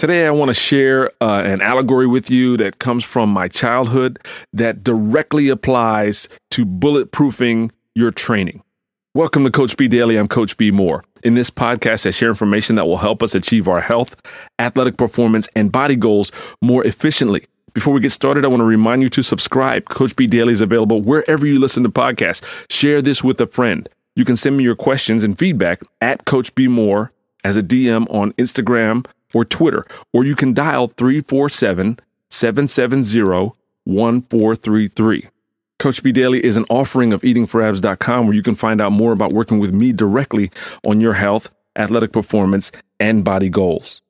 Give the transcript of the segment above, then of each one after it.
Today, I want to share uh, an allegory with you that comes from my childhood that directly applies to bulletproofing your training. Welcome to Coach B Daily. I'm Coach B Moore. In this podcast, I share information that will help us achieve our health, athletic performance, and body goals more efficiently. Before we get started, I want to remind you to subscribe. Coach B Daily is available wherever you listen to podcasts. Share this with a friend. You can send me your questions and feedback at Coach B Moore as a DM on Instagram or Twitter, or you can dial 347 770 1433. Coach B Daily is an offering of eatingforabs.com where you can find out more about working with me directly on your health, athletic performance, and body goals.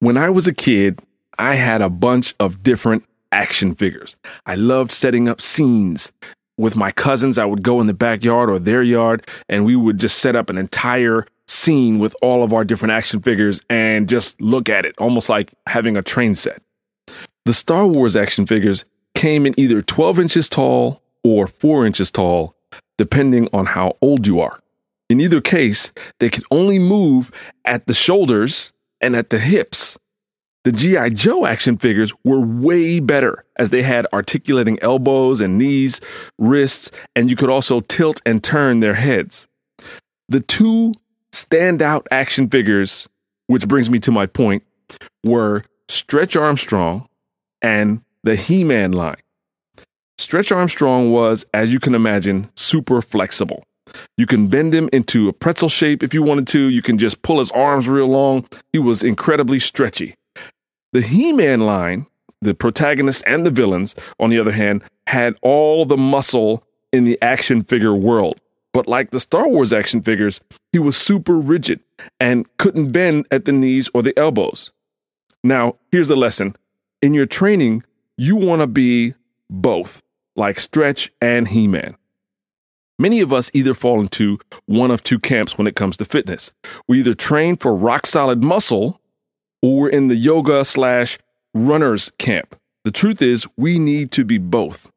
When I was a kid, I had a bunch of different action figures. I loved setting up scenes. With my cousins, I would go in the backyard or their yard and we would just set up an entire scene with all of our different action figures and just look at it, almost like having a train set. The Star Wars action figures came in either 12 inches tall or 4 inches tall, depending on how old you are. In either case, they could only move at the shoulders and at the hips. The G.I. Joe action figures were way better as they had articulating elbows and knees, wrists, and you could also tilt and turn their heads. The two standout action figures, which brings me to my point, were Stretch Armstrong and the He Man line. Stretch Armstrong was, as you can imagine, super flexible. You can bend him into a pretzel shape if you wanted to. You can just pull his arms real long. He was incredibly stretchy. The He Man line, the protagonists and the villains, on the other hand, had all the muscle in the action figure world. But like the Star Wars action figures, he was super rigid and couldn't bend at the knees or the elbows. Now, here's the lesson in your training, you want to be both, like Stretch and He Man. Many of us either fall into one of two camps when it comes to fitness. We either train for rock solid muscle or we're in the yoga slash runners camp. The truth is, we need to be both.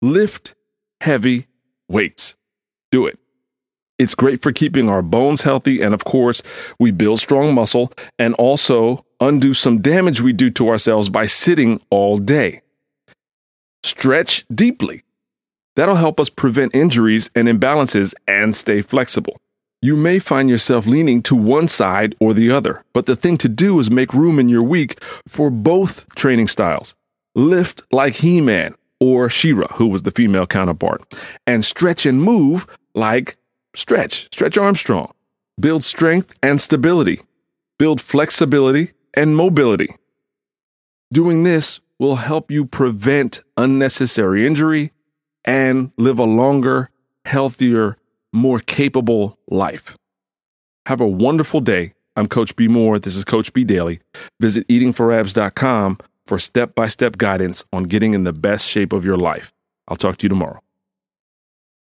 Lift heavy weights do it. It's great for keeping our bones healthy. And of course, we build strong muscle and also undo some damage we do to ourselves by sitting all day. Stretch deeply. That'll help us prevent injuries and imbalances and stay flexible. You may find yourself leaning to one side or the other, but the thing to do is make room in your week for both training styles. Lift like He Man or She-Ra, who was the female counterpart, and stretch and move like Stretch, Stretch Armstrong. Build strength and stability. Build flexibility and mobility. Doing this will help you prevent unnecessary injury and live a longer, healthier, more capable life. Have a wonderful day. I'm Coach B Moore. This is Coach B Daily. Visit eatingforabs.com for step by step guidance on getting in the best shape of your life. I'll talk to you tomorrow.